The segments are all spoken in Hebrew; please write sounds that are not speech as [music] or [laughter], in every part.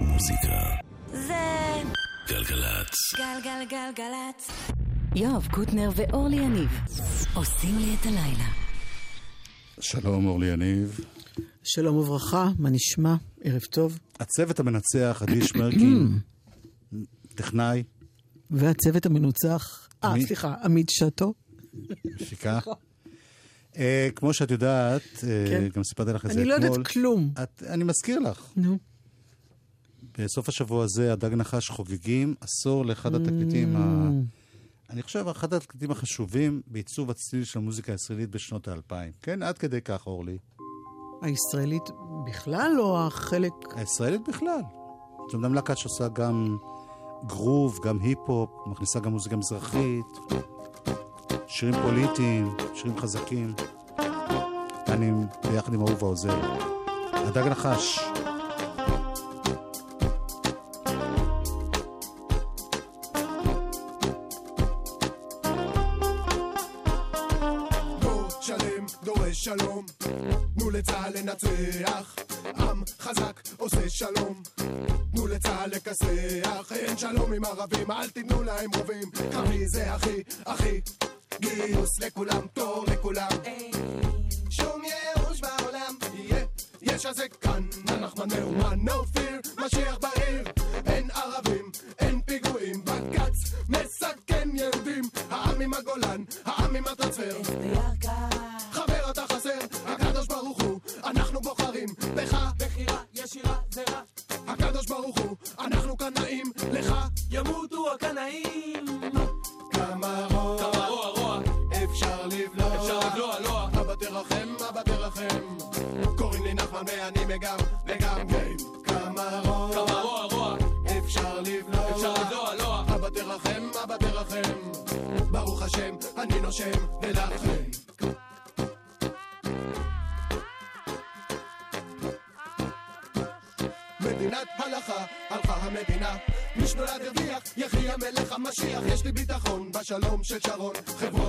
מוזיקה. זה גלגלצ. גלגלגלגלצ. יואב קוטנר ואורלי יניב עושים לי את הלילה. שלום, אורלי יניב. שלום וברכה, מה נשמע? ערב טוב. הצוות המנצח, עדי שמרקין, טכנאי, והצוות המנוצח, אה? סליחה, עמית שטו. מפיקה. אה, כמו שאת יודעת, אה, כן. גם סיפרתי לך את זה אני אתמול. לא יודעת כלום. את- אני מזכיר לך, נו. בסוף השבוע הזה, הדג נחש חוגגים עשור לאחד התקליטים, ה... אני חושב, אחד התקליטים החשובים בעיצוב הצליל של המוזיקה הישראלית בשנות האלפיים. כן, עד כדי כך, אורלי. הישראלית בכלל או החלק... הישראלית בכלל. זו אומנם להקה שעושה גם גרוב, גם היפ-הופ, מכניסה גם מוזיקה מזרחית, שירים פוליטיים, שירים חזקים. אני ביחד עם אהובה עוזר. הדג נחש. לצה"ל לנצח, עם חזק עושה שלום, תנו לצה"ל לכסח, אין שלום עם ערבים, אל תיתנו להם רובים, קרבי זה הכי, הכי, גיוס לכולם, תור לכולם, שום ייאוש בעולם, יהיה, יש הזה כאן, הנחמן מאומן, no fear, משיח בעיר, אין ערבים, אין פיגועים, בג"ץ מסכן יהודים, העם עם הגולן, העם עם הטרנספר, בוחרים בך, בחירה ישירה בשלום של שרון, חברון,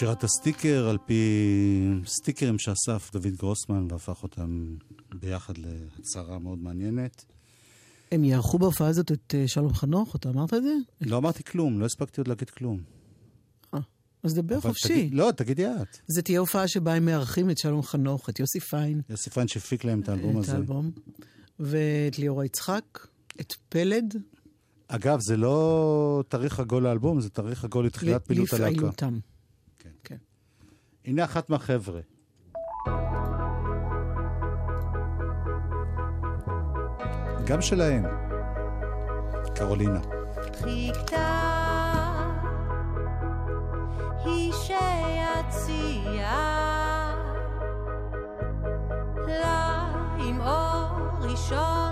שירת הסטיקר על פי סטיקרים שאסף דוד גרוסמן והפך אותם ביחד להצהרה מאוד מעניינת. הם יערכו בהופעה הזאת את אה, שלום חנוך? אתה אמרת את זה? לא אמרתי כלום, לא הספקתי עוד להגיד כלום. אה, אז דבר חופשי. תגיד- לא, תגידי את. זה תהיה הופעה שבה הם מארחים את שלום חנוך, את יוסי פיין, יוסי פיין שהפיק להם את האלבום את הזה. האלבום, ואת ליאורה יצחק, את פלד, אגב, זה לא תאריך עגול לאלבום, זה תאריך עגול לתחילת פעילות הלהקה. לפעילותם. הנה אחת מהחבר'ה. גם שלהם. קרולינה. חיכתה ראשון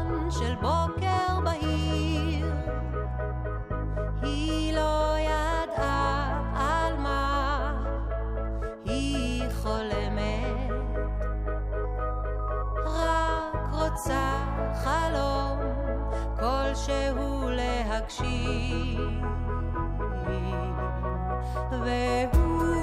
רוצה חלום כלשהו להגשים. והוא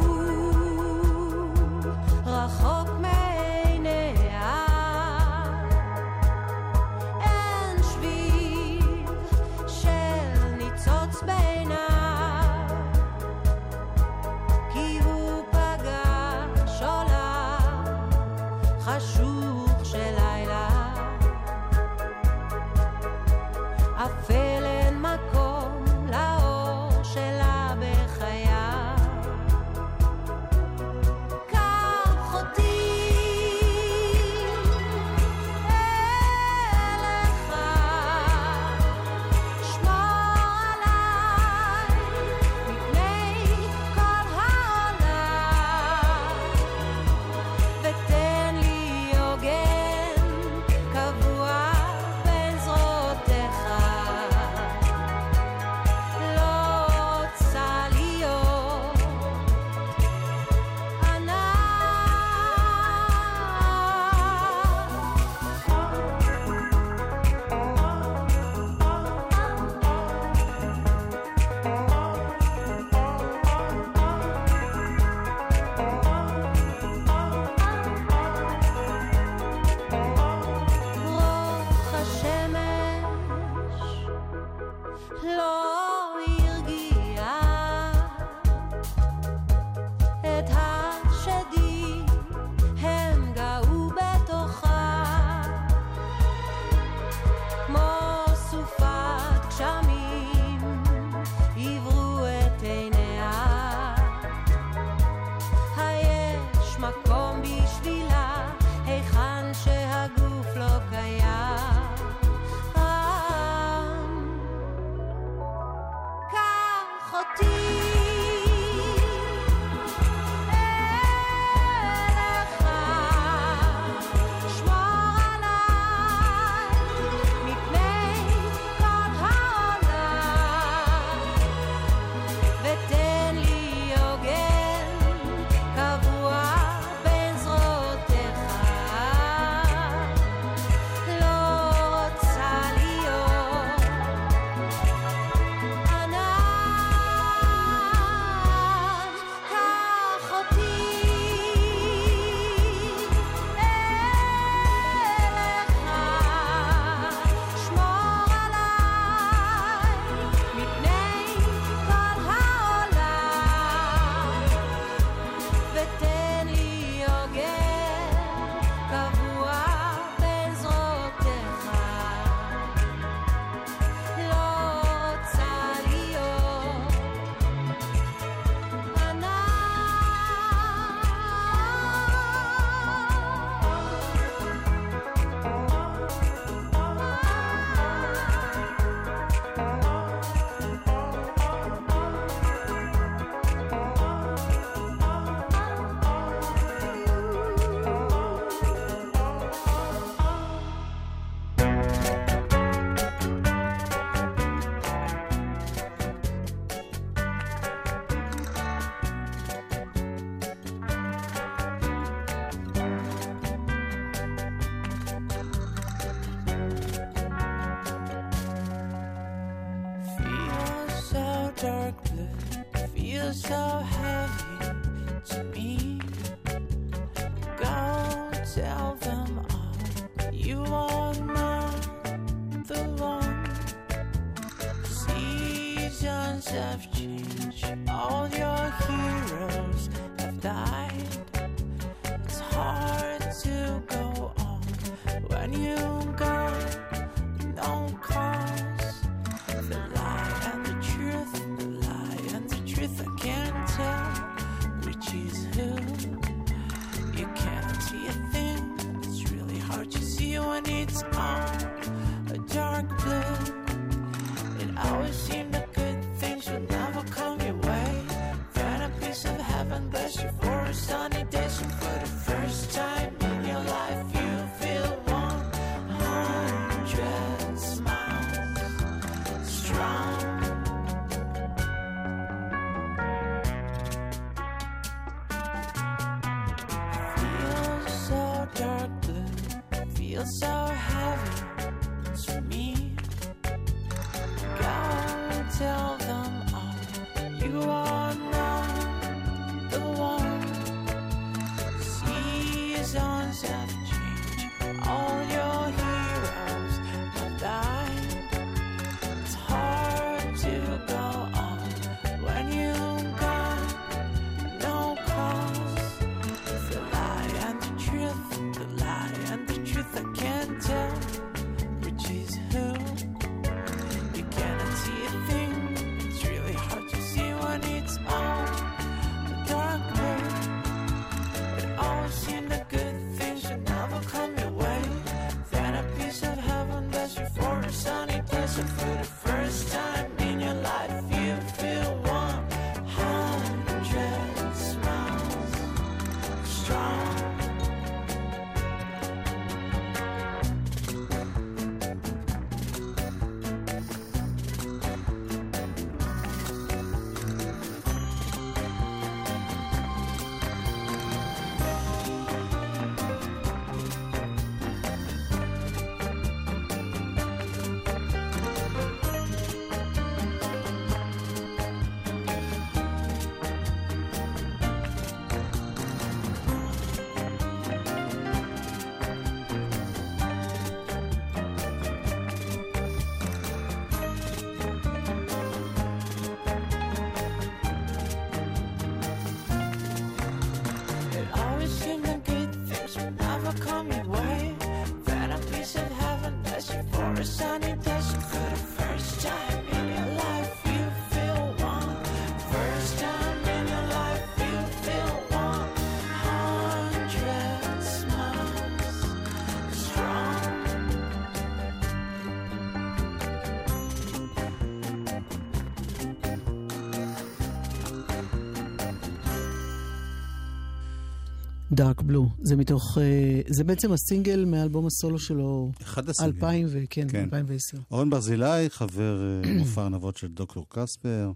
דארק בלו. זה מתוך, אה, זה בעצם הסינגל מאלבום הסולו שלו. אחד הסינגל. אלפיים וכן, כן, כן. 2010. אורן ברזילי, חבר אה, [clears throat] מופע ענבות של דוקטור קספר.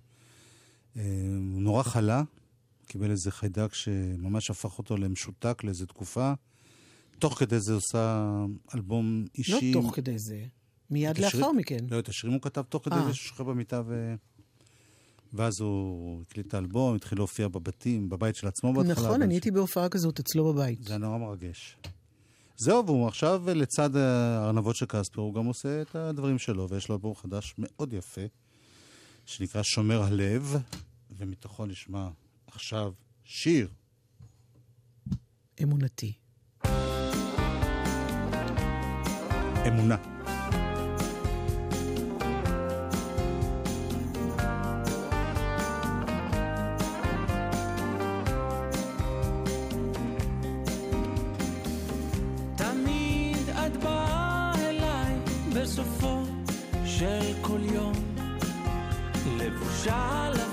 אה, הוא נורא חלה, קיבל איזה חיידק שממש הפך אותו למשותק לאיזה תקופה. תוך כדי זה עושה אלבום לא אישי. לא תוך כדי זה, מיד לאחר מכן. לא, את השירים הוא כתב תוך כדי זה ששוכב במיטה ו... ואז הוא הקליט את האלבום, התחיל להופיע בבתים, בבית של עצמו בהתחלה. נכון, אני הייתי בהופעה כזאת אצלו בבית. זה נורא מרגש. זהו, והוא עכשיו אה, לצד אה, הארנבות של קספר, הוא גם עושה את הדברים שלו, ויש לו אלבום חדש מאוד יפה, שנקרא שומר הלב, ומתוכו נשמע עכשיו שיר. אמונתי. אמונה. של כל יום, לבושה על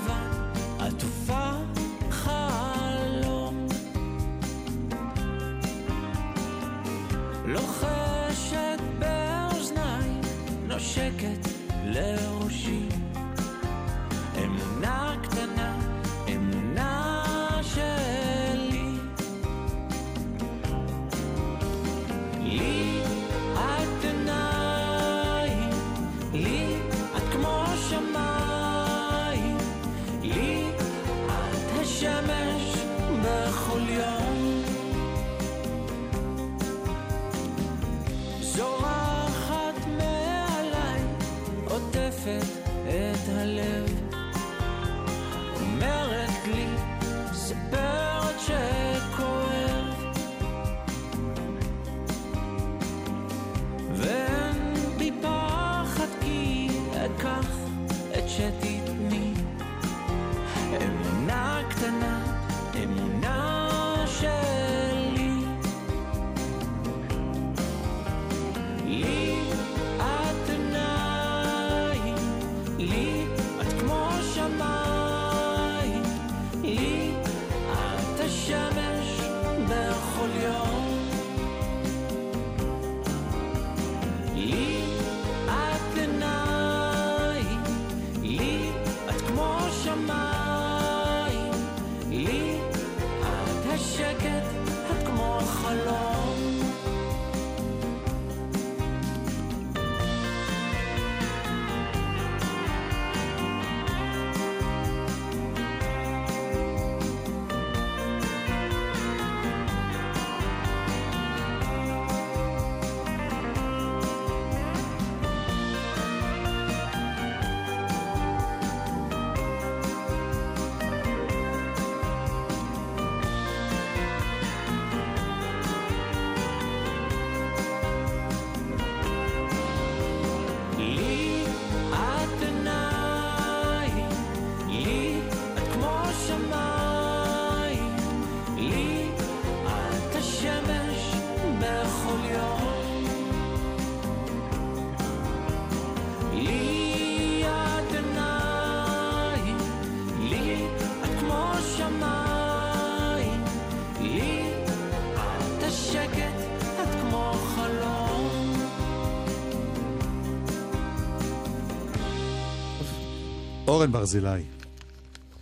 אורן ברזילי.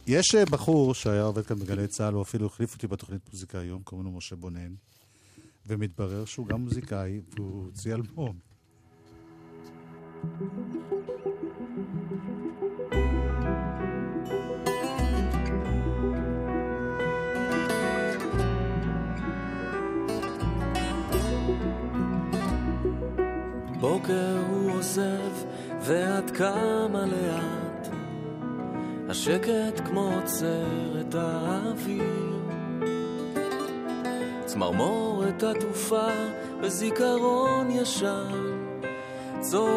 יש אה, בחור שהיה עובד כאן בגלי צה"ל, הוא אפילו החליף אותי בתוכנית מוזיקה היום, קוראים לו משה בונן, ומתברר שהוא גם מוזיקאי, והוא הוציא אלבום. בוקר הוא עוזב ואת קמה לאט השקט כמו עוצר את האוויר. צמרמורת עטופה בזיכרון ישן צורבת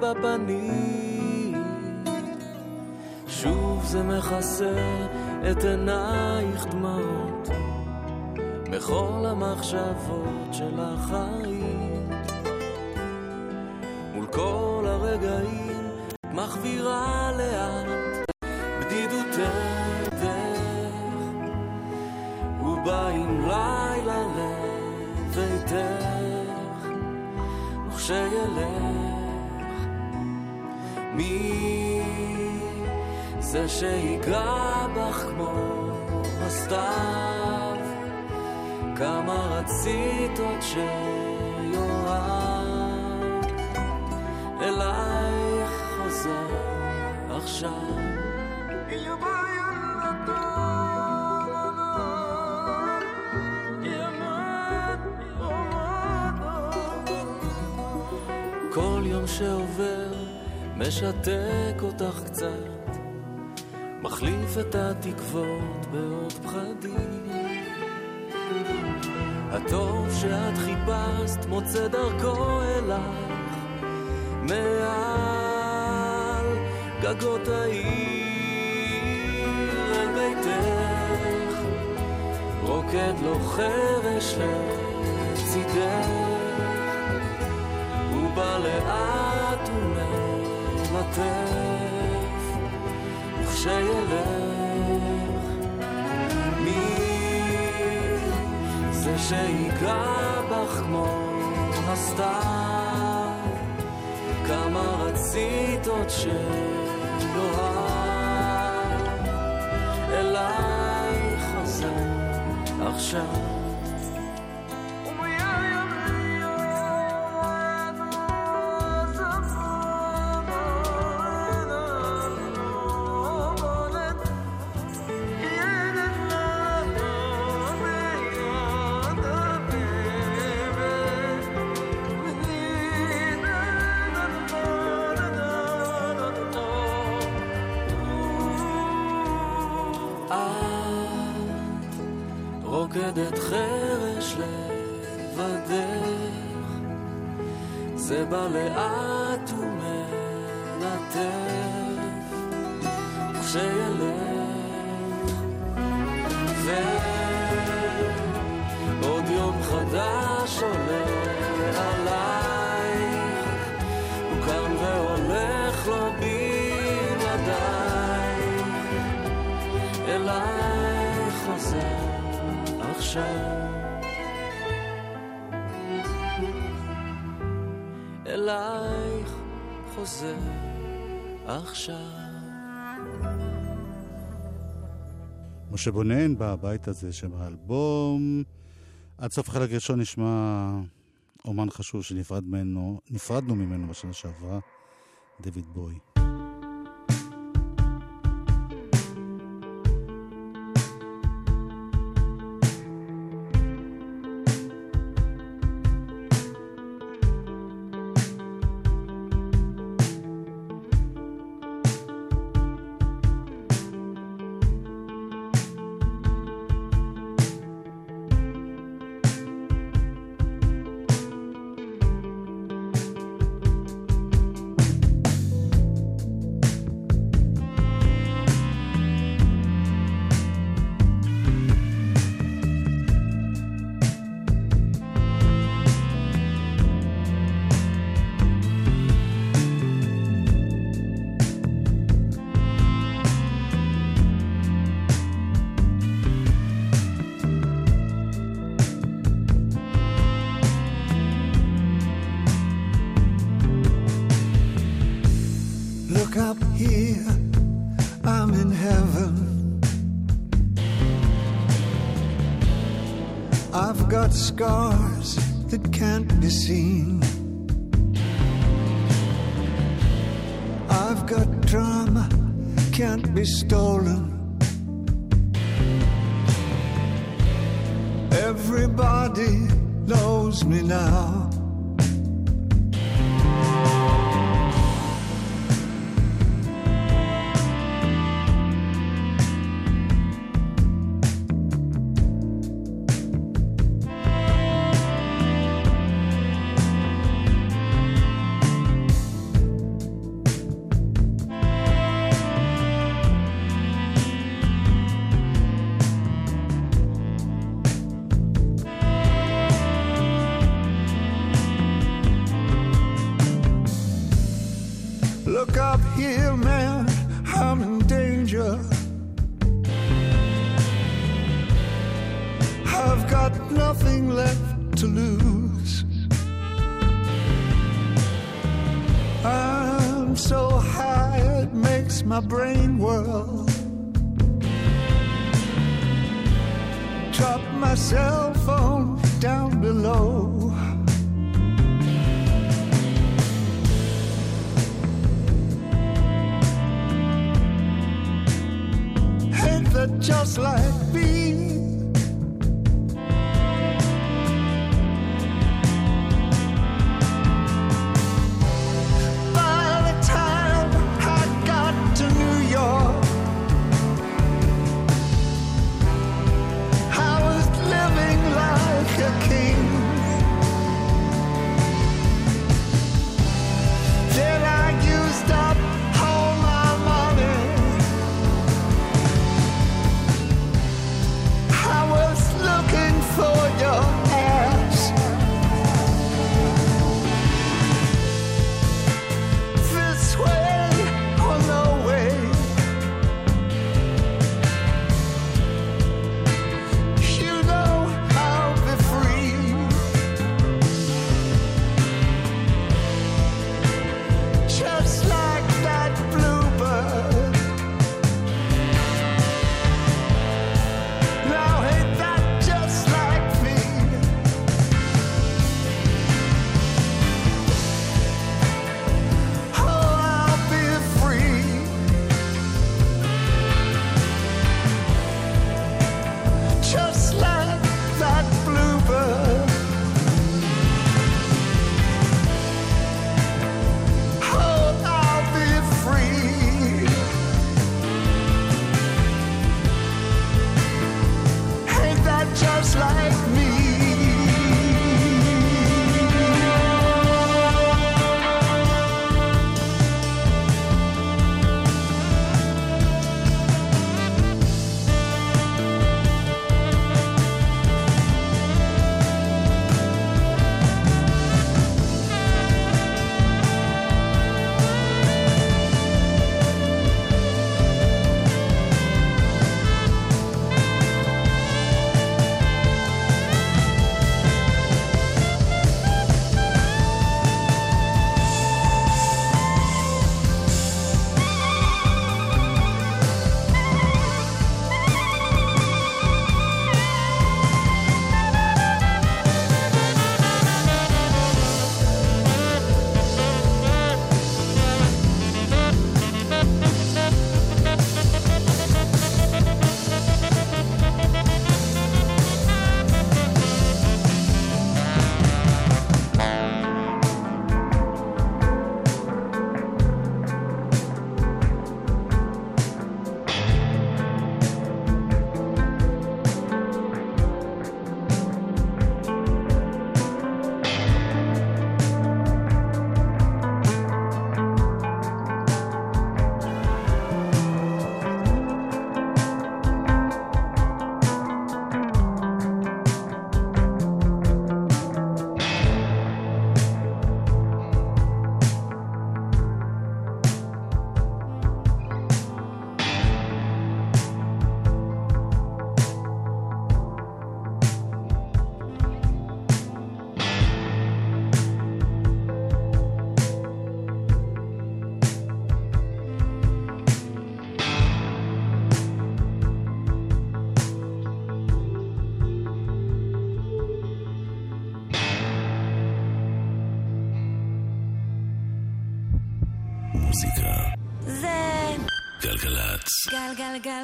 בפנים. שוב זה מכסה את עינייך דמעות בכל המחשבות של החיים. מול כל מחבירה לאט בדידותך ובא עם לילה לביתך וכשילך מי זה שיגע בך כמו הסתיו? כמה רצית עוד שיאהב חוזר עכשיו. כל יום שעובר משתק אותך קצת מחליף את התקוות בעוד פחדים. הטוב שאת חיפשת מוצא דרכו אלייך מעל גגות העיר אל ביתך רוקד לו חרש לצידך הוא בא לאט ומלטף וכשילך מי זה שיגע בך כמו הסתיו? כמה רצית עוד שיאהב אליי חוזר עכשיו אליי חוזר עכשיו אלייך חוזר עכשיו משה בונן בבית הזה שם האלבום. עד סוף החלק הראשון נשמע אומן חשוב שנפרדנו ממנו, ממנו בשנה שעברה, דויד בוי. Can't be stolen. Everybody knows me now.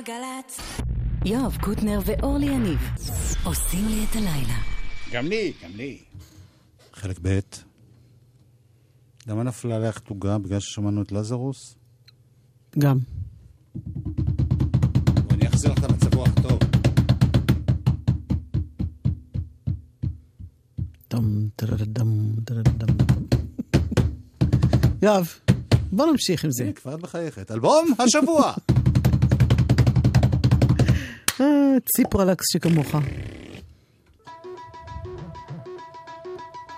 גלגלגלגלצ. יואב קוטנר ואורלי יניב עושים לי את הלילה. גם לי, גם לי. חלק ב' למה נפלה עלייך תוגה? בגלל ששמענו את לזרוס? גם. אני אחזיר לך את המצב רוח טוב. דם, טרדם, טרדם. יואב, בוא נמשיך עם זה. כבר את מחייכת. אלבום השבוע! [laughs] אה, ציפרלקס שכמוך.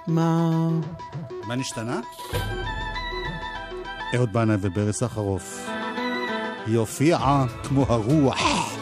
מה... מה נשתנה? אהוד בנאי וברי סחרוף. היא הופיעה כמו הרוח.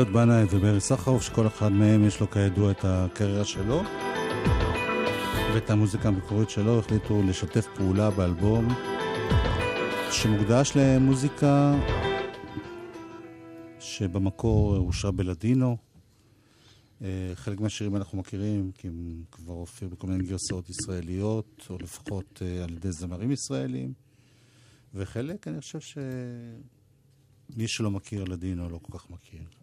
אהוד בנאי וברי סחרוף, שכל אחד מהם יש לו כידוע את הקריירה שלו ואת המוזיקה המקורית שלו, החליטו לשתף פעולה באלבום שמוקדש למוזיקה שבמקור אושרה בלדינו. אה, חלק מהשירים אנחנו מכירים, כי הם כבר הופיעו בכל מיני גרסאות ישראליות, או לפחות אה, על ידי זמרים ישראלים, וחלק, אני חושב שמי שלא מכיר לדינו לא כל כך מכיר.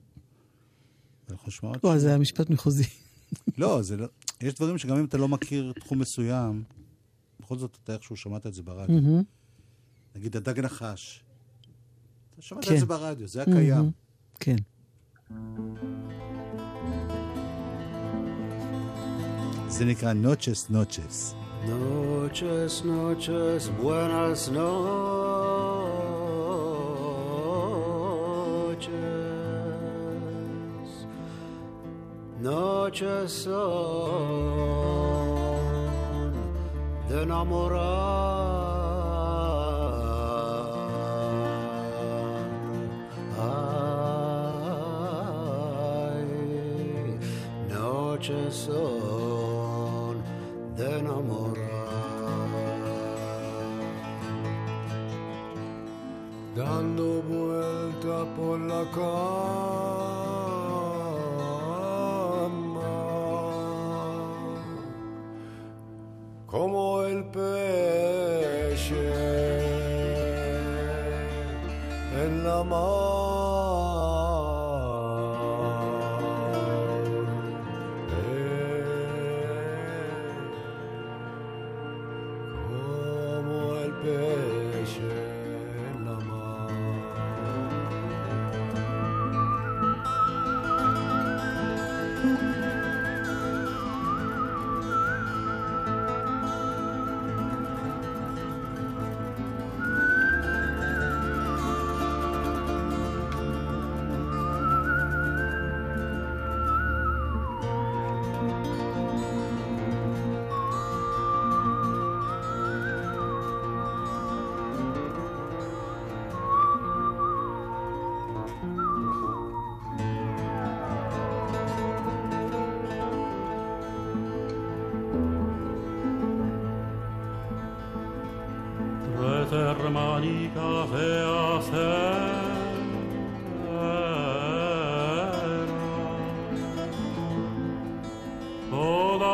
עוד וואי, זה היה משפט מחוזי. [laughs] לא, זה לא... יש דברים שגם אם אתה לא מכיר תחום מסוים, בכל זאת אתה איכשהו שמעת את זה ברדיו. נגיד הדג נחש. אתה שמעת כן. את זה ברדיו, זה היה קיים. כן. זה נקרא נוצ'ס נוצ'ס. Noches, noches, buenas noches. Noches son de enamorar. Ay, noches son de enamorar. Dando vuelta por la cama,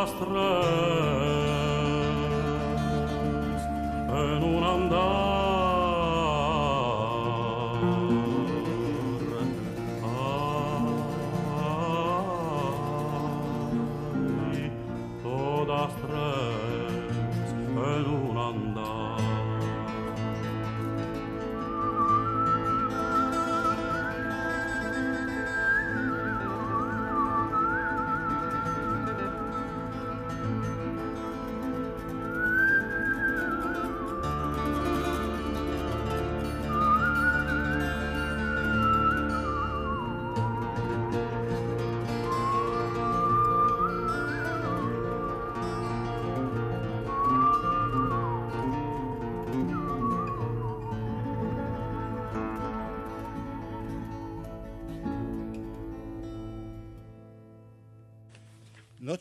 nostre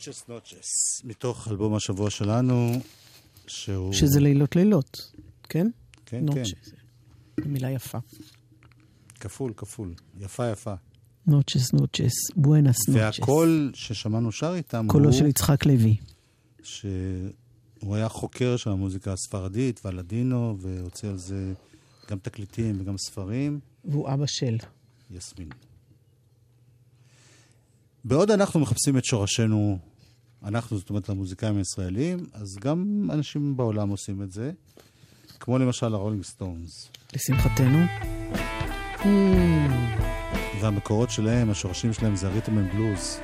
נוצ'ס נוצ'ס, מתוך אלבום השבוע שלנו, שהוא... שזה לילות לילות, כן? כן, נוצ'ה, כן. מילה יפה. כפול, כפול. יפה, יפה. נוצ'ס נוצ'ס, בואנס נוצ'ס. והקול ששמענו שר איתם קולו הוא של יצחק לוי. שהוא היה חוקר של המוזיקה הספרדית והלדינו, והוציא על זה גם תקליטים וגם ספרים. והוא אבא של. יסמין. בעוד אנחנו מחפשים את שורשינו, אנחנו, זאת אומרת, המוזיקאים הישראלים, אז גם אנשים בעולם עושים את זה, כמו למשל הרולינג סטונס. לשמחתנו. והמקורות שלהם, השורשים שלהם זה ה rhythm and blues.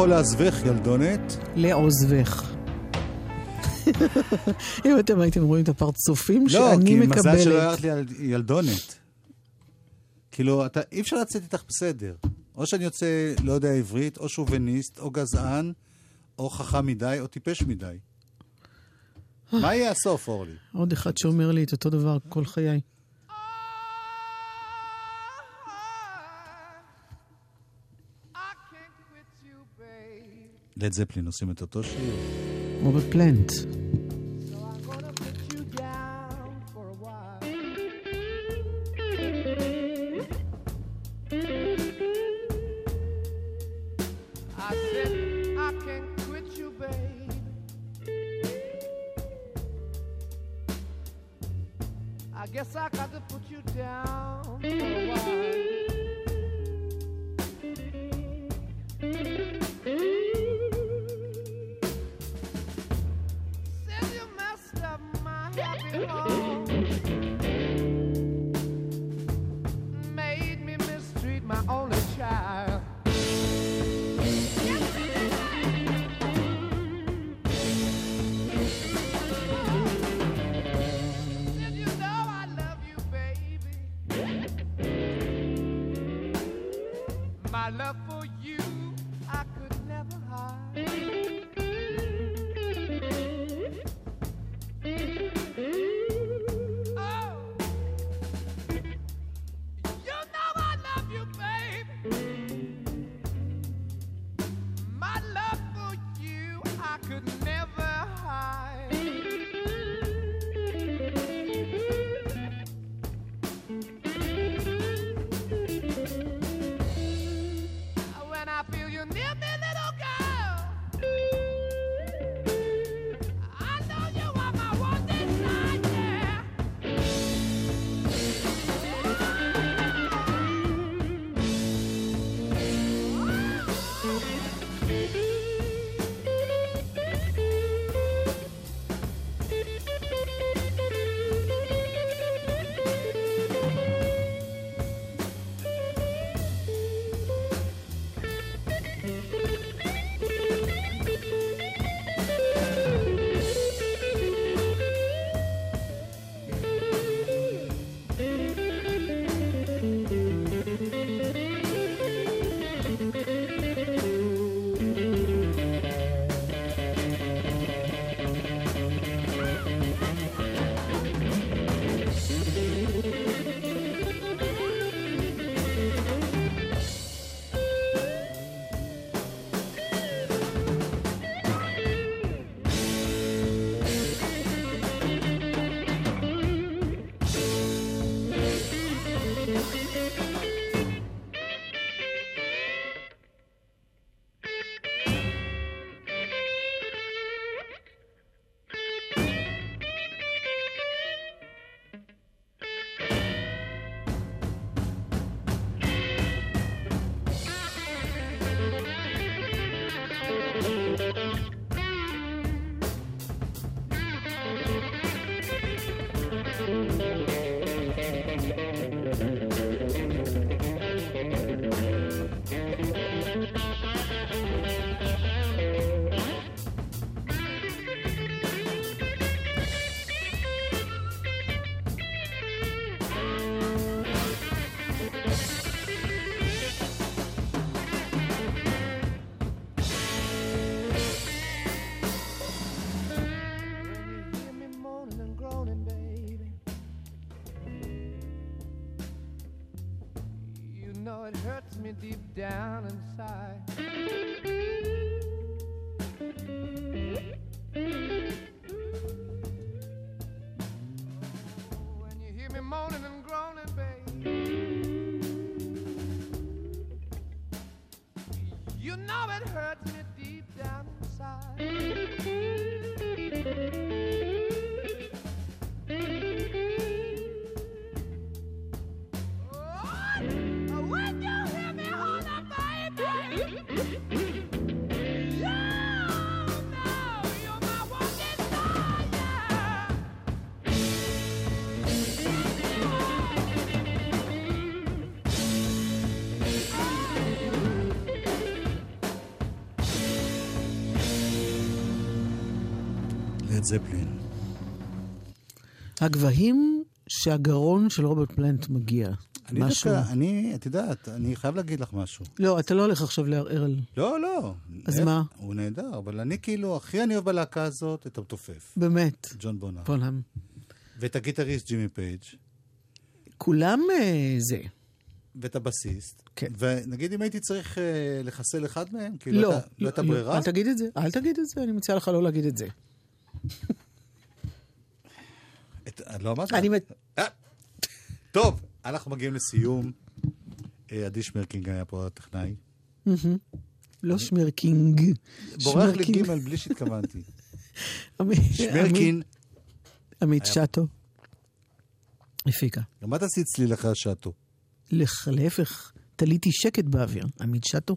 יכול לעזבך, ילדונת. לעוזבך. [laughs] אם אתם הייתם רואים את הפרצופים לא, שאני כי מזל שלא מקבלת. הערת לי על ילדונת. כאילו, אתה, אי אפשר לצאת איתך בסדר. או שאני יוצא, לא יודע עברית, או שוביניסט, או גזען, או חכם מדי, או טיפש מדי. מה יהיה הסוף, אורלי? עוד אחד שאומר לי את אותו דבר כל חיי. לד זפלין עושים את אותו שיר. רוברט פלנט. זפלין. הגבהים שהגרון של רוברט פלנט מגיע. אני משהו... דווקא, אני, את יודעת, אני חייב להגיד לך משהו. לא, אתה לא הולך עכשיו לערער על... לא, לא. אז אה, מה? הוא נהדר, אבל אני כאילו, הכי אני אוהב בלהקה הזאת את המתופף. באמת. ג'ון בונאם. בונאם. ואת הגיטריסט ג'ימי פייג'. כולם אה, זה. ואת הבסיסט. כן. ונגיד אם הייתי צריך אה, לחסל אחד מהם, כאילו, לא, לא, לא הייתה ברירה? אל תגיד את זה, אל תגיד את זה, אני מציע לך לא להגיד את זה. לא אמרת? אני מת... אה, טוב, אנחנו מגיעים לסיום. אה, עדי שמרקינג היה פה הטכנאי. לא שמרקינג. בורח לי. גימל בלי שהתכוונתי. [laughs] שמרקין. עמית שטו. הפיקה. גם את עשית צליל אחרי השאטו. לך- להפך, תליתי שקט באוויר. עמית שטו.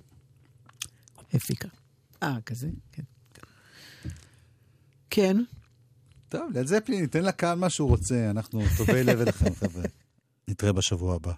הפיקה. אה, כזה? כן. כן. טוב, לד זפלין, ניתן לקהל מה שהוא רוצה, אנחנו טובי לב אליכם, חבר'ה. נתראה בשבוע הבא.